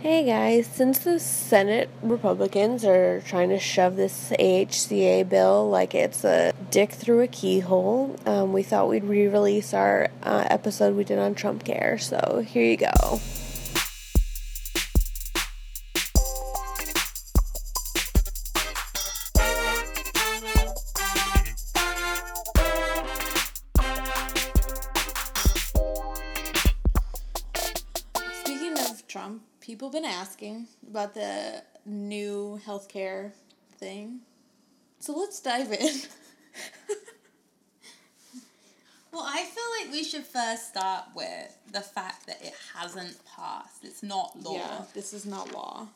Hey guys, since the Senate Republicans are trying to shove this AHCA bill like it's a dick through a keyhole, um, we thought we'd re release our uh, episode we did on Trump Care. So here you go. Asking about the new healthcare thing. So let's dive in. Well, I feel like we should first start with the fact that it hasn't passed. It's not law. Yeah, this is not law.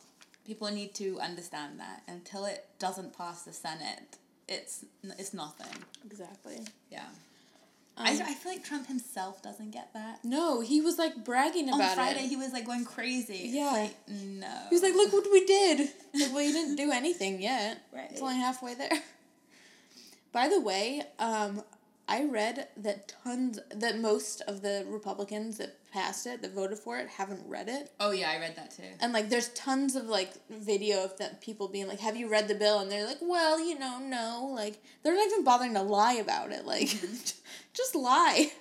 People need to understand that until it doesn't pass the Senate, it's it's nothing. Exactly. Yeah. Um, I, I feel like Trump himself doesn't get that. No, he was like bragging about it. On Friday, it. he was like going crazy. Yeah. like, no. He was like, "Look what we did." Like, well, you didn't do anything yet. Right. It's only halfway there. By the way, um, I read that tons that most of the Republicans that passed it, that voted for it, haven't read it. Oh, yeah, I read that too. And like, there's tons of like video of that people being like, "Have you read the bill?" And they're like, "Well, you know, no." Like, they're not even bothering to lie about it. Like, mm-hmm. just lie.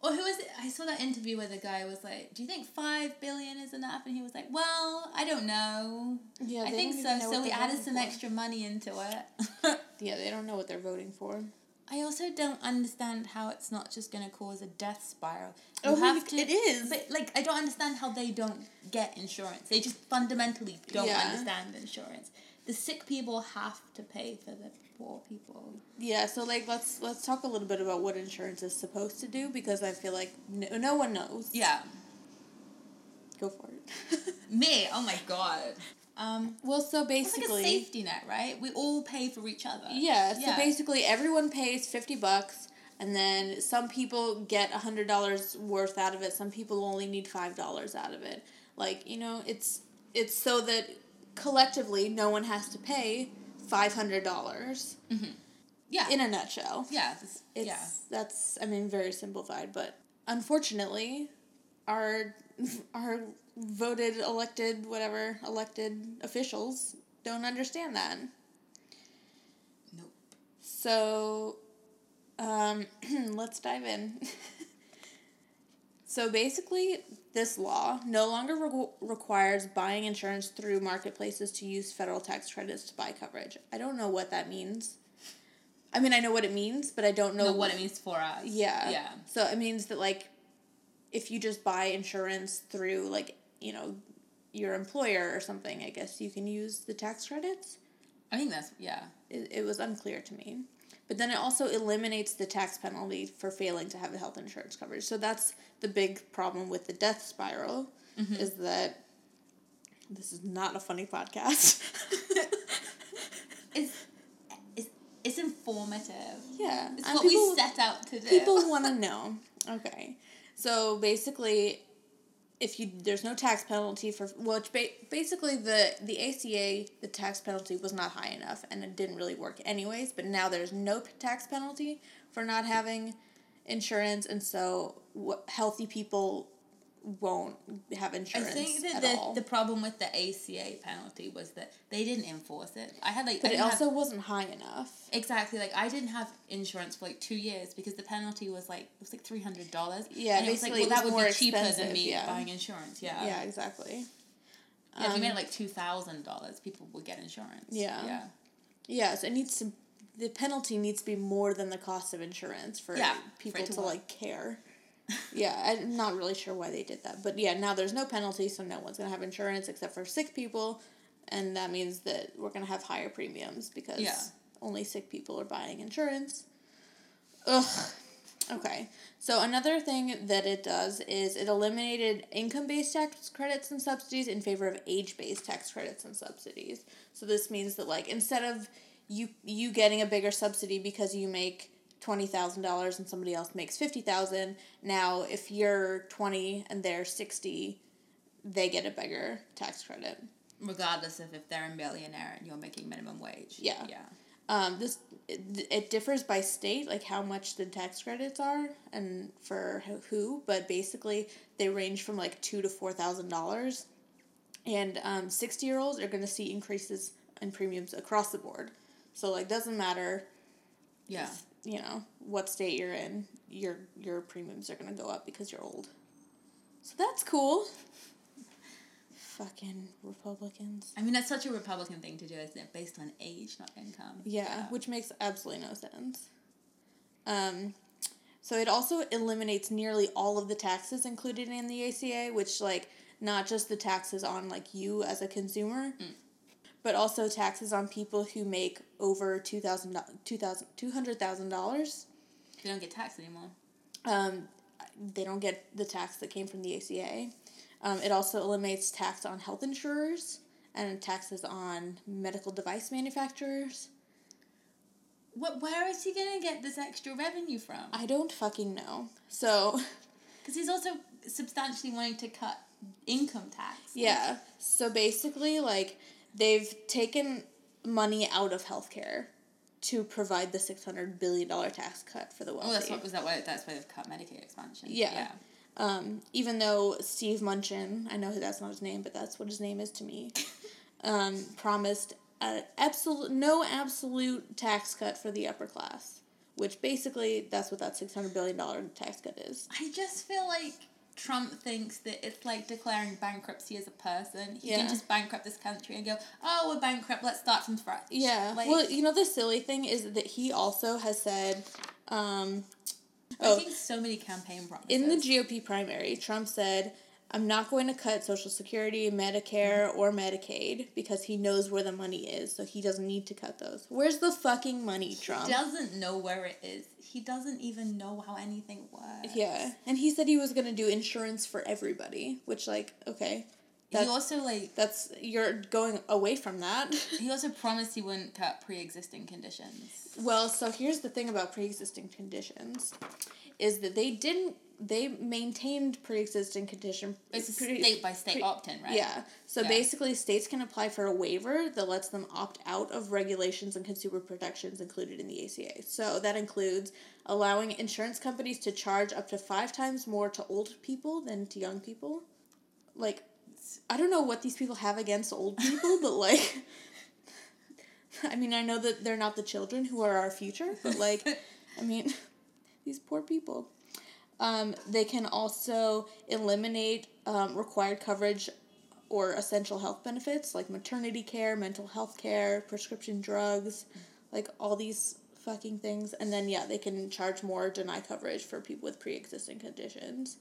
Well, who was it? I saw that interview where the guy was like, "Do you think five billion is enough?" And he was like, "Well, I don't know. Yeah, I think so. So we added some for." extra money into it." Yeah, they don't know what they're voting for. I also don't understand how it's not just going to cause a death spiral. You Oh, have to, it is. But like, I don't understand how they don't get insurance. They just fundamentally don't Yeah. understand insurance. The sick people have to pay for the poor people. Yeah, so like let's let's talk a little bit about what insurance is supposed to do because I feel like no, no one knows. Yeah, Go for it. me. Oh my god. Um, well, so it's like a basically, safety net, right? We all pay for each other. yeah, so Yeah. basically everyone pays 50 bucks and then some people get a $100 worth out of it, some people only need $5 out of it. Like, you know, it's it's so that collectively no one has to pay $500 Yeah. in a nutshell. yeah. It's yeah. that's I mean very simplified, but unfortunately, our our voted elected whatever elected officials don't understand that. Nope. So, um, let's dive in. so basically, this law no longer re- requires buying insurance through marketplaces to use federal tax credits to buy coverage. I don't know what that means. I mean, I know what it means, but I don't know Know what it means for us. yeah. Yeah. So it means that like if you just buy insurance through like, you know, your employer or something, I guess you can use the tax credits. I think that's yeah. It, it was unclear to me. But then it also eliminates the tax penalty for failing to have health insurance coverage. So that's the big problem with the death spiral mm-hmm. is that this is not a funny podcast. It's it's it's informative. yeah. It's and what people- we set out to do. people want to know. Okay, so basically, if you there's no tax penalty for which ba- basically the the ACA the tax penalty was not high enough and it didn't really work anyways. But now there's no tax penalty for not having insurance, and so what healthy people won't have insurance. I think that at the, all. the problem with the ACA penalty was that they didn't enforce it. I had like, but it also have, wasn't high enough. exactly like I didn't have insurance for like two years because the penalty was like it was like three hundred dollars. Yeah, and it was like basically well it that was would be cheaper than me yeah. buying insurance. Yeah, Yeah, exactly. Yeah, if you Um, made like two thousand dollars, people would get insurance. Yeah. yeah, Yes, it needs to. The penalty needs to be more than the cost of insurance for Yeah, people it to, to like care. Yeah, I'm not really sure why they did that, but yeah, now there's no penalty, so no one's gonna have insurance except for sick people, and that means that we're gonna have higher premiums because Yeah. only sick people are buying insurance. Ugh. Okay. So another thing that it does is it eliminated income-based tax credits and subsidies in favor of age-based tax credits and subsidies. So this means that like instead of you you getting a bigger subsidy because you make twenty thousand dollars and somebody else makes fifty thousand, now if you're twenty and they're sixty, they get a bigger tax credit. regardless of if they're a millionaire and you're making minimum wage. Yeah. yeah. Um, this it, it differs by state, like how much the tax credits are and for who, but basically they range from like two to four thousand dollars. and um, 60 year olds are going to see increases in premiums across the board. So like doesn't matter, Yeah. You know, what state you're in, your your premiums are going to go up because you're old. So that's cool. Fucking Republicans. I mean, that's such a Republican thing to do, isn't it? Based on age, not income. Yeah, which makes absolutely no sense. Um, so it also eliminates nearly all of the taxes included in the ACA, which like not just the taxes on like you as a consumer, but also taxes on people who make over two thousand two thousand two hundred thousand dollars. They don't get taxed anymore. Um, they don't get the tax that came from the ACA. Um, it also eliminates tax on health insurers and taxes on medical device manufacturers. What? Where is he gonna get this extra revenue from? I don't fucking know. So, Because he's also substantially wanting to cut income tax. yeah. So basically, like, they've taken money out of healthcare to provide the $600 billion tax cut for the wealthy. Oh, that's what was that why that's why they've cut Medicaid expansion. Yeah. Um, even though Steve Munchin, I know that's not his name, but that's what his name is to me, um, promised a absolute no absolute tax cut for the upper class, which basically that's what that six hundred billion dollar tax cut is. I just feel like Trump thinks that it's like declaring bankruptcy as a person. He Yeah. can just bankrupt this country and go, "Oh, we're bankrupt. Let's start from scratch." Yeah. Like, well, you know the silly thing is that he also has said, um, I oh, think so many campaign promises. in the GOP primary, Trump said, I'm not going to cut Social Security, Medicare, mm-hmm. or Medicaid because he knows where the money is, so he doesn't need to cut those. Where's the fucking money, Trump? He doesn't know where it is. He doesn't even know how anything works. Yeah. And he said he was going to do insurance for everybody, which, like, okay. He also like that's, you're going away from that. he also promised he wouldn't cut pre-existing conditions. Well, so here's the thing about pre-existing conditions, is that they didn't they maintained pre-existing condition. It's a pre- state by state pre- opt-in, right? Yeah. So Yeah. basically, states can apply for a waiver that lets them opt out of regulations and consumer protections included in the ACA. So that includes allowing insurance companies to charge up to five times more to old people than to young people. Like, I don't know what these people have against old people, but like. I mean, I know that they're not the children who are our future, but like, I mean, these poor people. Um, they can also eliminate um, required coverage or essential health benefits like maternity care, mental health care, prescription drugs, like all these fucking things. And then, yeah, they can charge more, deny coverage for people with pre existing conditions.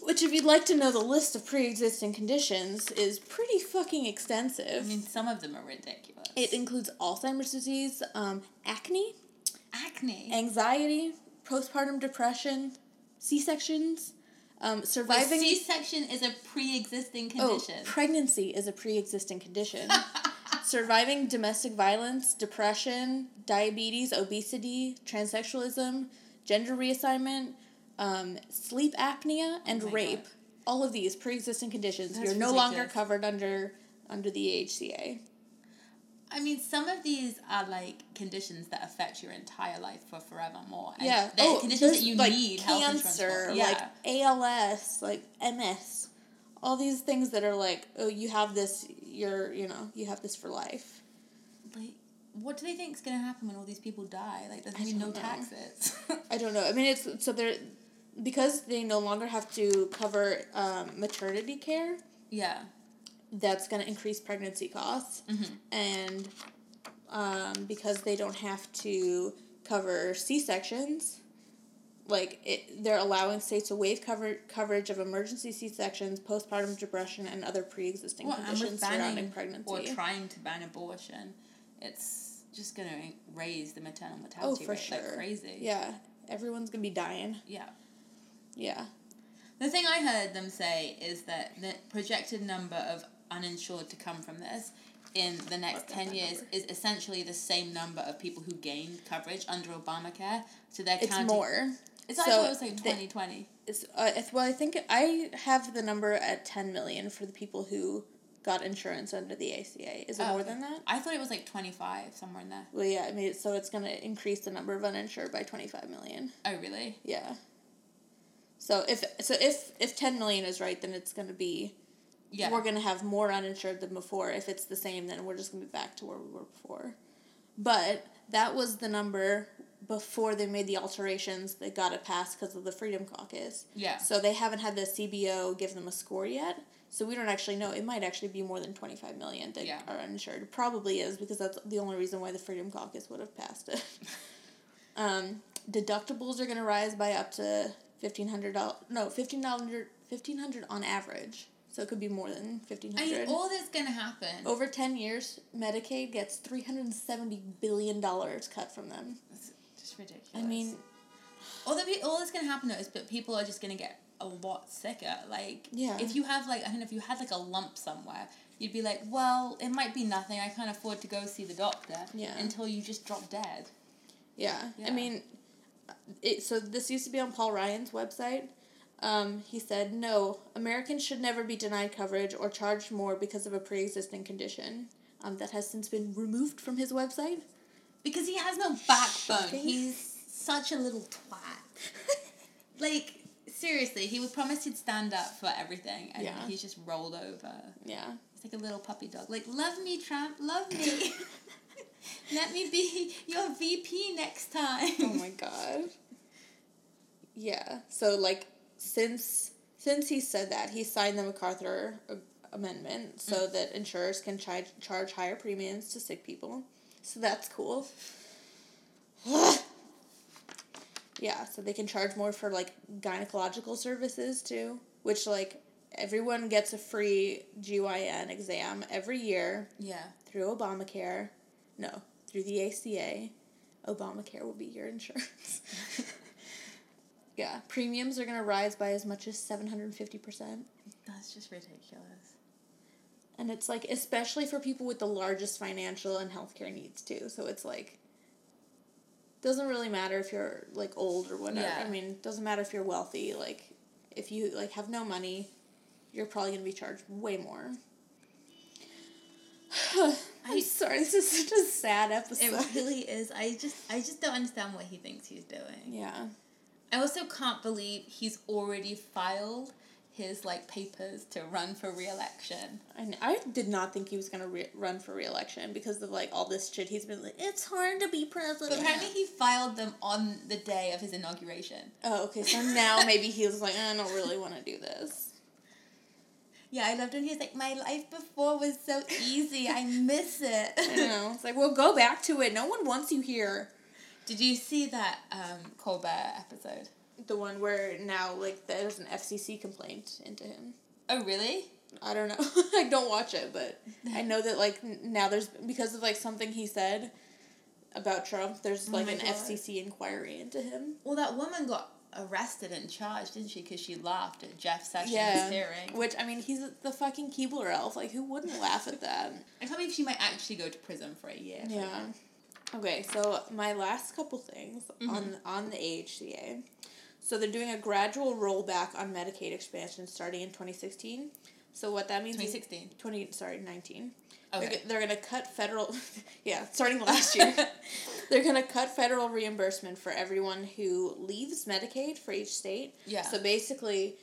Which, if you'd like to know the list of pre existing conditions, is pretty fucking extensive. I mean, some of them are ridiculous. It includes Alzheimer's disease, um, acne, acne. anxiety, postpartum depression, C sections, um, surviving. C section is a pre-existing condition. oh, condition. pregnancy is a pre existing condition. surviving domestic violence, depression, diabetes, obesity, transsexualism, gender reassignment, um, sleep apnea, and Oh rape. God. All of these pre existing conditions. That's You're no longer covered under under the AHCA. I mean, some of these are like conditions that affect your entire life for forevermore. And Yeah. they're oh, conditions that you like need cancer, for. like Yeah. ALS, like MS. All these things that are like, oh, you have this. You're, you know, you have this for life. like, what do they think is going to happen when all these people die? Like, there's going to be no know. taxes. I don't know. I mean, it's so they're because they no longer have to cover um, maternity care. yeah. That's going to increase pregnancy costs, Mhm. and um, because they don't have to cover C sections. Like it, they're allowing states to waive cover, coverage of emergency C sections, postpartum depression, and other pre-existing Well, and conditions with surrounding pregnancy. or trying to ban abortion, it's just going to raise the maternal oh, mortality for rate sure. like crazy. Yeah, everyone's gonna be dying. Yeah. Yeah. The thing I heard them say is that the projected number of uninsured to come from this in the next 10 years number? is essentially the same number of people who gained coverage under Obamacare. So they're It's more. It's So it was like 2020. It's, uh, it's, well, I think I have the number at 10 million for the people who got insurance under the ACA. Is it Oh, more okay. than that? I thought it was like 25, somewhere in there. Well, yeah, I mean, so it's going to increase the number of uninsured by 25 million. Oh, really? Yeah. So if so if if 10 million is right, then it's going to be Yeah. we're gonna have more uninsured than before. If it's the same, then we're just gonna be back to where we were before. But that was the number before they made the alterations that got it passed because of the Freedom Caucus. Yeah. So they haven't had the CBO give them a score yet. So we don't actually know. It might actually be more than twenty five million that Yeah. are uninsured. Probably is because that's the only reason why the Freedom Caucus would have passed it. um, deductibles are going to rise by up to fifteen hundred dollars. No, fifteen hundred. Fifteen hundred on average. So it could be more than fifteen I mean, hundred. all that's gonna happen. Over ten years, Medicaid gets three hundred and seventy billion dollars cut from them. It's just ridiculous. I mean, all that all that's gonna happen though is that people are just gonna get a lot sicker. Like, Yeah. if you have like I don't know if you had like a lump somewhere, you'd be like, well, it might be nothing. I can't afford to go see the doctor. Yeah. Until you just drop dead. Yeah, I mean, it, so this used to be on Paul Ryan's website. Um, he said, "No, Americans should never be denied coverage or charged more because of a pre-existing condition." Um, that has since been removed from his website. Because he has no backbone. Shocking. He's such a little twat. like seriously, he was promised he'd stand up for everything, and Yeah. he's just rolled over. Yeah, He's like a little puppy dog. Like, love me, Trump, love me. Let me be your VP next time. oh my god. Yeah. So like since since he said that, he signed the MacArthur amendment so mm. that insurers can charge charge higher premiums to sick people. So that's cool. yeah, so they can charge more for like gynecological services too, which like everyone gets a free GYN exam every year Yeah. through Obamacare. No, through the ACA. Obamacare will be your insurance. yeah, premiums are going to rise by as much as 750%. That's just ridiculous. And it's like, especially for people with the largest financial and healthcare needs too. So it's like, doesn't really matter if you're like old or whatever. Yeah. I mean, doesn't matter if you're wealthy. Like, if you like have no money, you're probably gonna be charged way more. I'm I- sorry, this is such a sad episode. It really is. I just I just don't understand what he thinks he's doing. yeah. I also can't believe he's already filed his like papers to run for re-election. And I did not think he was gonna re- run for re-election because of like all this shit he's been like. It's hard to be president. But apparently he filed them on the day of his inauguration. Oh, okay. So now maybe he was like, I don't really want to do this. Yeah, I loved when he was like, My life before was so easy. I miss I it. know. It's like, well, go back to it. No one wants you here. Did you see that um, Colbert episode? The one where now like there's an FCC complaint into him. Oh really? I don't know. I don't watch it, but I know that like now there's because of like something he said about Trump. There's Oh like my an God. FCC inquiry into him. Well, that woman got arrested and charged, didn't she? Because she laughed at Jeff Sessions' Yeah. hearing. Which I mean, he's the fucking Keebler elf. Like, who wouldn't laugh at that? I can't believe she might actually go to prison for a year. for Yeah. that. Okay, so my last couple things mm-hmm. on on the AHCA. So they're doing a gradual rollback on Medicaid expansion starting in 2016. So what that means is 2016. 20 sorry 19 Okay. they're, they're going to cut federal yeah starting last year they're going to cut federal reimbursement for everyone who leaves medicaid for each state Yeah. so basically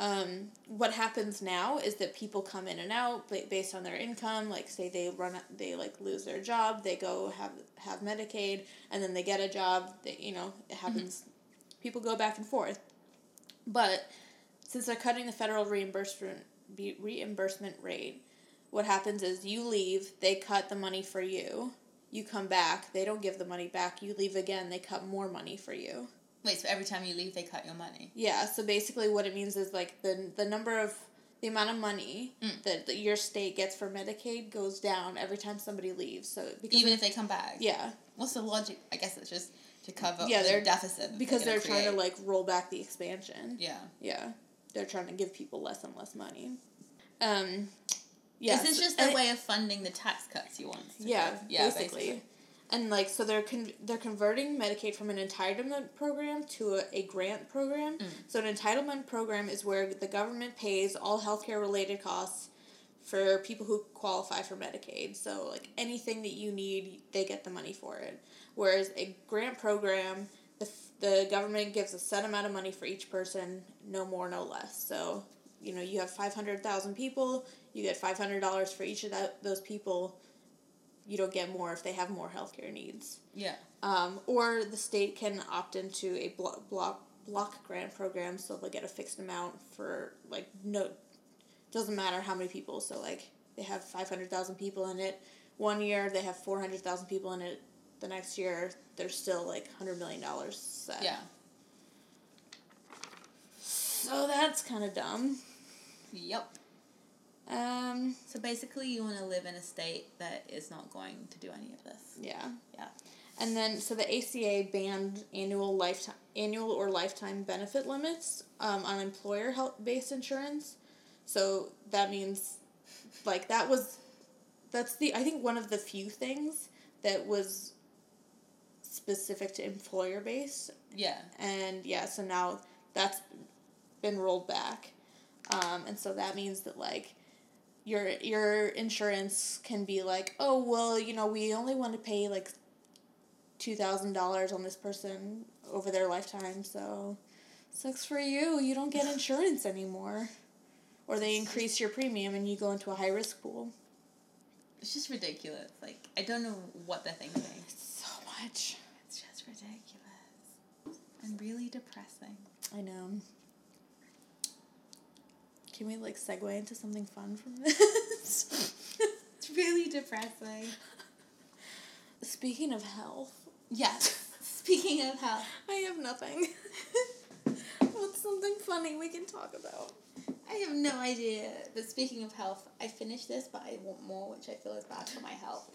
um, what happens now is that people come in and out based on their income like say they run they like lose their job they go have have medicaid and then they get a job they, you know it happens people go back and forth but since they're cutting the federal reimbursement reimbursement rate, what happens is you leave, they cut the money for you. You come back, they don't give the money back. You leave again, they cut more money for you. Wait, so every time you leave, they cut your money? Yeah, so basically what it means is like the the number of the amount of money Mm. that, that your state gets for Medicaid goes down every time somebody leaves. So because Even if they come back? yeah, What's the logic? I guess it's just to cover Yeah, the they're- deficit. because they're, they're trying to like roll back the expansion. Yeah. Yeah, they're trying to give people less and less money. Um, yeah, Is this just their way of funding the tax cuts you want? Yeah, yeah, basically. And like so they're con- they're converting Medicaid from an entitlement program to a, a grant program. Mm. So an entitlement program is where the government pays all healthcare related costs for people who qualify for Medicaid. So like anything that you need, they get the money for it. Whereas a grant program, the f- the government gives a set amount of money for each person, no more, no less. So you know, you have 500,000 people, you get $500 for each of that, those people. You don't get more if they have more healthcare needs. Yeah. Um, or the state can opt into a block, block block grant program, so they'll get a fixed amount for like no, doesn't matter how many people. So like they have five hundred thousand people in it. One year they have four hundred thousand people in it. The next year there's still like hundred million dollars set. Yeah. So that's kind of dumb. Yep. Um. So basically, you want to live in a state that is not going to do any of this. Yeah. Yeah. And then, so the ACA banned annual lifetime, annual or lifetime benefit limits um, on employer health based insurance. So that means, like that was, that's the I think one of the few things that was specific to employer based, Yeah. and yeah, so now that's been rolled back, um, and so that means that like. Your, your insurance can be like oh well you know we only want to pay like two thousand dollars on this person over their lifetime, so sucks for you. You don't get insurance anymore. Or they increase your premium and you go into a high risk pool. It's just ridiculous. Like I don't know what they're thinking. So much. It's just ridiculous and really depressing. I know. Can we like segue into something fun from this? It's really depressing. Speaking of health, Yes. Speaking of health, I have nothing. What's something funny we can talk about? I have no idea. But speaking of health, I finished this, but I want more, which I feel is bad for my health.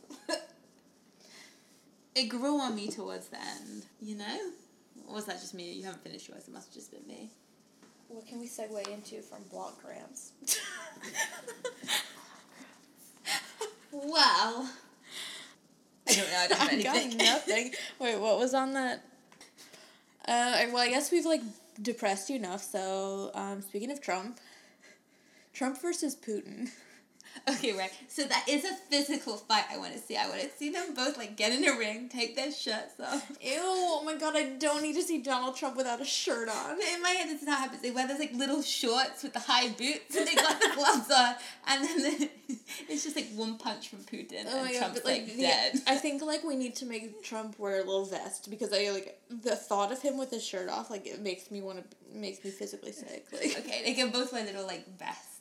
it grew on me towards the end, you know? Or was that just me? You haven't finished yours, it must have just been me. What can we segue into from block grants? Well, I don't know, I don't have I got anything. nothing. Wait, what was on that? Uh, well, I guess we've like depressed you enough. So, um, speaking of Trump, Trump versus Putin. Okay, right. So that is a physical fight I want to see. I want to see them both like get in a ring, take their shirts off. Ew! Oh my god! I don't need to see Donald Trump without a shirt on. But in my head, this is how it happens. They wear those like little shorts with the high boots, and they got the gloves on, and then the, it's just like one punch from Putin, Oh and god! Trump's But like, like the- dead. I think like we need to make Trump wear a little vest because I like the thought of him with his shirt off. Like it makes me want to makes me physically sick. Like Okay, they can both wear little like vests.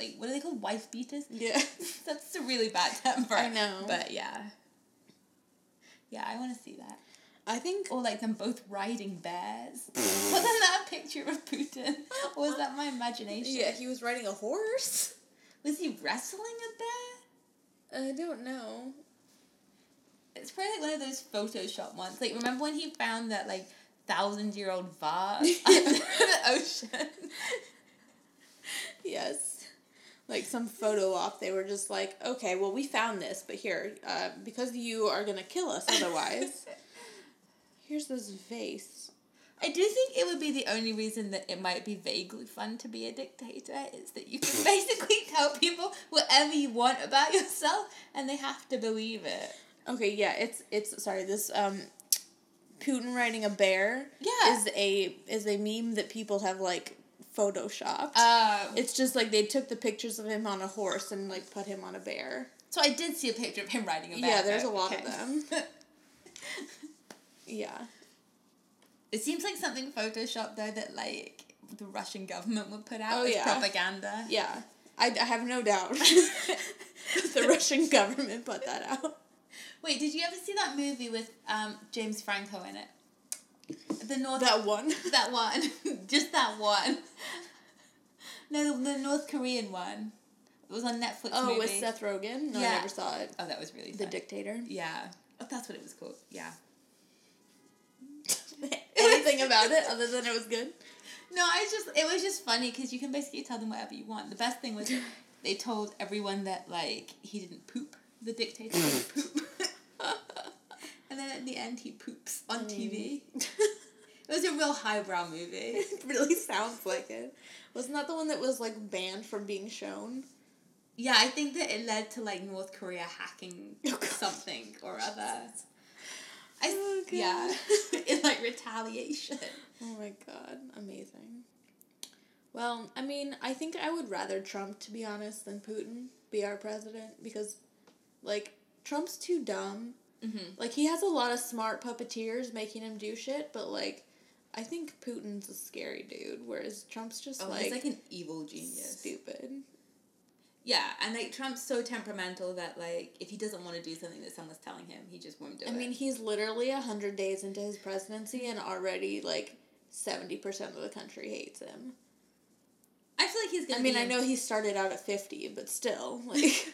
Like what are they called? Wife beaters. yeah. That's a really bad term temper. I know. But yeah. Yeah, I want to see that. I think Or like them both riding bears. Wasn't that a picture of Putin? Or was that my imagination? yeah he was riding a horse. Was he wrestling a bear? I don't know. It's probably like one of those Photoshop ones. Like, remember when he found that, like, thousand year old vase under the ocean? Yes. Like some photo op, they were just like, okay, well, we found this, but here, uh, because you are gonna kill us otherwise, here's this vase. I do think it would be the only reason that it might be vaguely fun to be a dictator is that you can basically tell people whatever you want about yourself and they have to believe it. Okay, yeah, it's it's sorry, this um, Putin riding a bear Yeah. is a is a meme that people have like photoshopped. Um, it's just like they took the pictures of him on a horse and like put him on a bear. so I did see a picture of him riding a bear. Yeah, there's a lot of them. Yeah. It seems like something photoshopped though that like the Russian government would put out Oh, as yeah. propaganda. Yeah. I, I have no doubt the Russian government put that out. Wait, did you ever see that movie with um, James Franco in it? The North That one. that one, just that one. No, the, the North Korean one. It was on Netflix. Oh, movie. with Seth Rogen? No, I Yeah. never saw it. Oh, that was really The fun. Dictator. Yeah. Oh, that's what it was called. Yeah. Anything about it other than it was good? No, I just it was just funny because you can basically tell them whatever you want. The best thing was they told everyone that like he didn't poop. The dictator didn't poop. And then at the end he poops on mm. TV. It was a real highbrow movie. it really sounds like it. Wasn't that the one that was like banned from being shown? Yeah, I think that it led to like North Korea hacking Oh, something or other. I, Oh, God. yeah, in like retaliation. Oh my god, amazing. Well, I mean, I think I would rather Trump, to be honest, than Putin be our president because, like, Trump's too dumb. Mm-hmm. Like, he has a lot of smart puppeteers making him do shit, but, like, I think Putin's a scary dude, whereas Trump's just, Oh, like, he's like an evil genius. stupid. Yeah, and like Trump's so temperamental that like if he doesn't want to do something that someone's telling him, he just won't do I it. I mean, he's literally 100 days into his presidency, and already, like, 70% of the country hates him. I feel like he's gonna. I mean, I know he started out at 50, but still, like.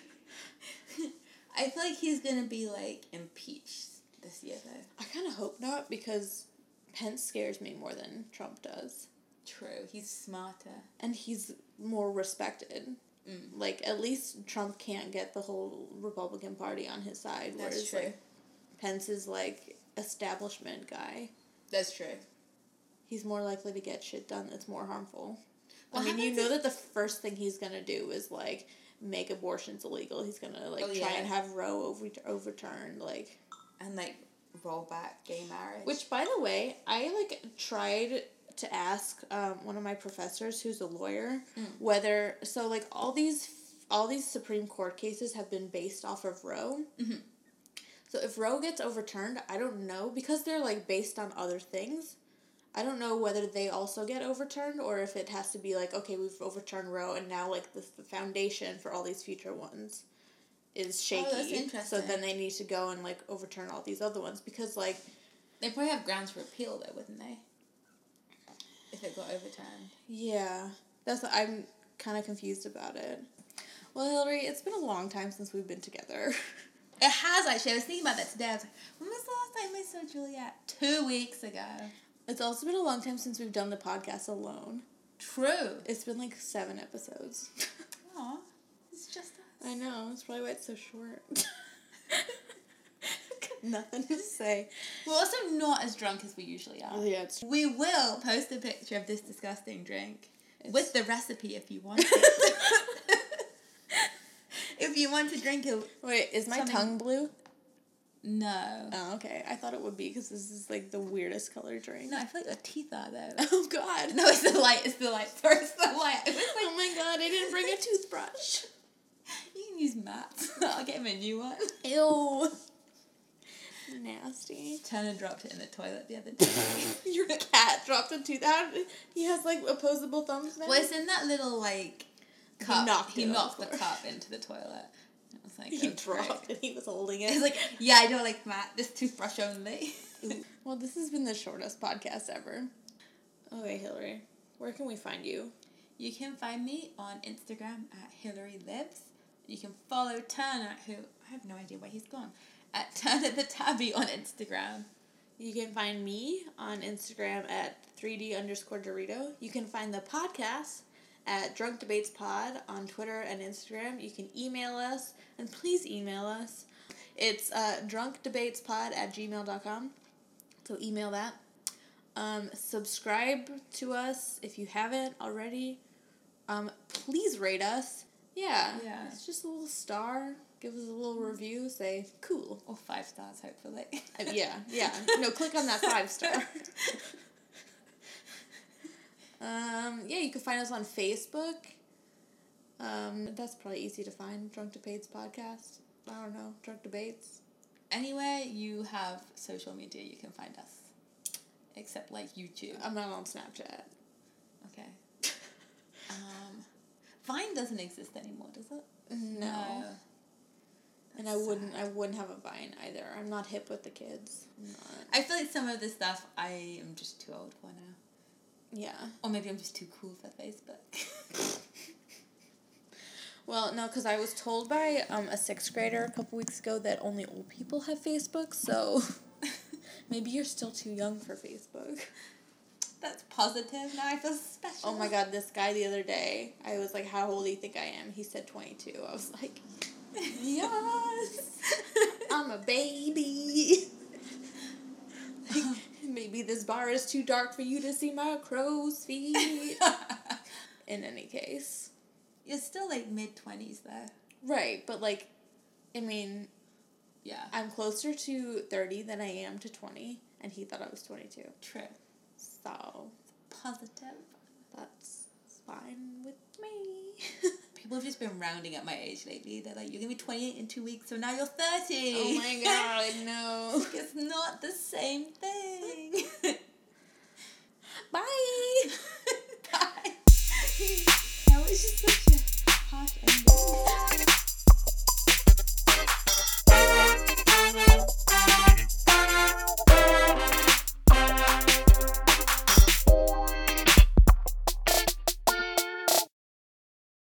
I feel like he's gonna be like impeached this year though. I kind of hope not because Pence scares me more than Trump does. True, he's smarter. And he's more respected. Mm. Like, at least Trump can't get the whole Republican Party on his side. That's whereas, true. like, Pence is, like, establishment guy. That's true. He's more likely to get shit done that's more harmful. What I mean, you know if- that the first thing he's gonna do is, like, make abortions illegal. He's gonna, like, Oh, try and have Roe over- overturned, like... And like roll back gay marriage. Which, by the way, I like tried to ask um, one of my professors, who's a lawyer, Mm. whether so like all these all these Supreme Court cases have been based off of Roe. Mhm. So if Roe gets overturned, I don't know because they're like based on other things. I don't know whether they also get overturned or if it has to be like okay, we've overturned Roe and now like the, the foundation for all these future ones is oh, shaky. Oh, So then they need to go and like overturn all these other ones because like they probably have grounds for appeal though, wouldn't they? If it got overturned. Yeah, that's I'm kind of confused about it. Well, Hilary, it's been a long time since we've been together. It has actually. I was thinking about that today. I was like, when was the last time I saw Juliet? Two weeks ago. It's also been a long time since we've done the podcast alone. True. It's been like seven episodes. Aw, it's just us. I know. That's probably why it's so short. Nothing to say. We're also not as drunk as we usually are. Yeah, it's We will post a picture of this disgusting drink with the recipe if you want it. if you want to drink it. Wait, is my Something- tongue blue? No. Oh, okay. I thought it would be because this is like the weirdest color drink. No, I feel like your teeth are though. Oh God. no, it's the light. It's the light. Sorry, it's the light. Like, Oh my God! I didn't bring a toothbrush. you can use Matt's. I'll get him a new one. Ew. Nasty. Turner dropped it in the toilet the other day. Your cat dropped a tooth out. He has like opposable thumbs now. well, it's in that little like cup. knocked he on the knocked the cup into the toilet. Like, he "Oh, dropped great." it. He was holding it. He's like, yeah, I don't like Matt. This toothbrush only. well, this has been the shortest podcast ever. Okay, Hilary, where can we find you? You can find me on Instagram at Hilary Lives. You can follow Turner, who I have no idea where he's gone, at Turner the Tabby on Instagram. You can find me on Instagram at 3D underscore Dorito. You can find the podcast at Drunk Debates Pod on Twitter and Instagram. You can email us, and please email us. It's uh, drunkdebatespod at gmail.com. So email that. Um, subscribe to us if you haven't already. Um, please rate us. Yeah. Yeah. It's just a little star. Give us a little review. Say, cool. Or five stars, hopefully. Uh, yeah, yeah. No, click on that five star. um, yeah, you can find us on Facebook. Um, that's probably easy to find. Drunk Debates podcast. I don't know. Drunk Debates. Anywhere you have social media, you can find us. Except like YouTube. I'm not on Snapchat. Okay. Um, Vine doesn't exist anymore, does it? No. And I wouldn't. I wouldn't have a Vine either. I'm not hip with the kids. I'm not. I feel like some of the stuff I am just too old for now. Yeah. Or maybe I'm just too cool for Facebook. Well, no, because I was told by um, a sixth grader a couple weeks ago that only old people have Facebook, so maybe you're still too young for Facebook. That's positive. Now I feel special. Oh my god, this guy the other day, I was like, How old do you think I am? He said 22. I was like, Yes! I'm a baby! Maybe this bar is too dark for you to see my crow's feet. In any case. You're still like mid 20s though. Right, but like, I mean, Yeah. I'm closer to 30 than I am to 20, and he thought I was 22. True. So, Positive. that's fine with me. People have just been rounding up my age lately. They're like, you're gonna be 28 in two weeks, so now you're 30. oh my god, no. it's not the same thing. Bye. Bye. That was just such a harsh ending.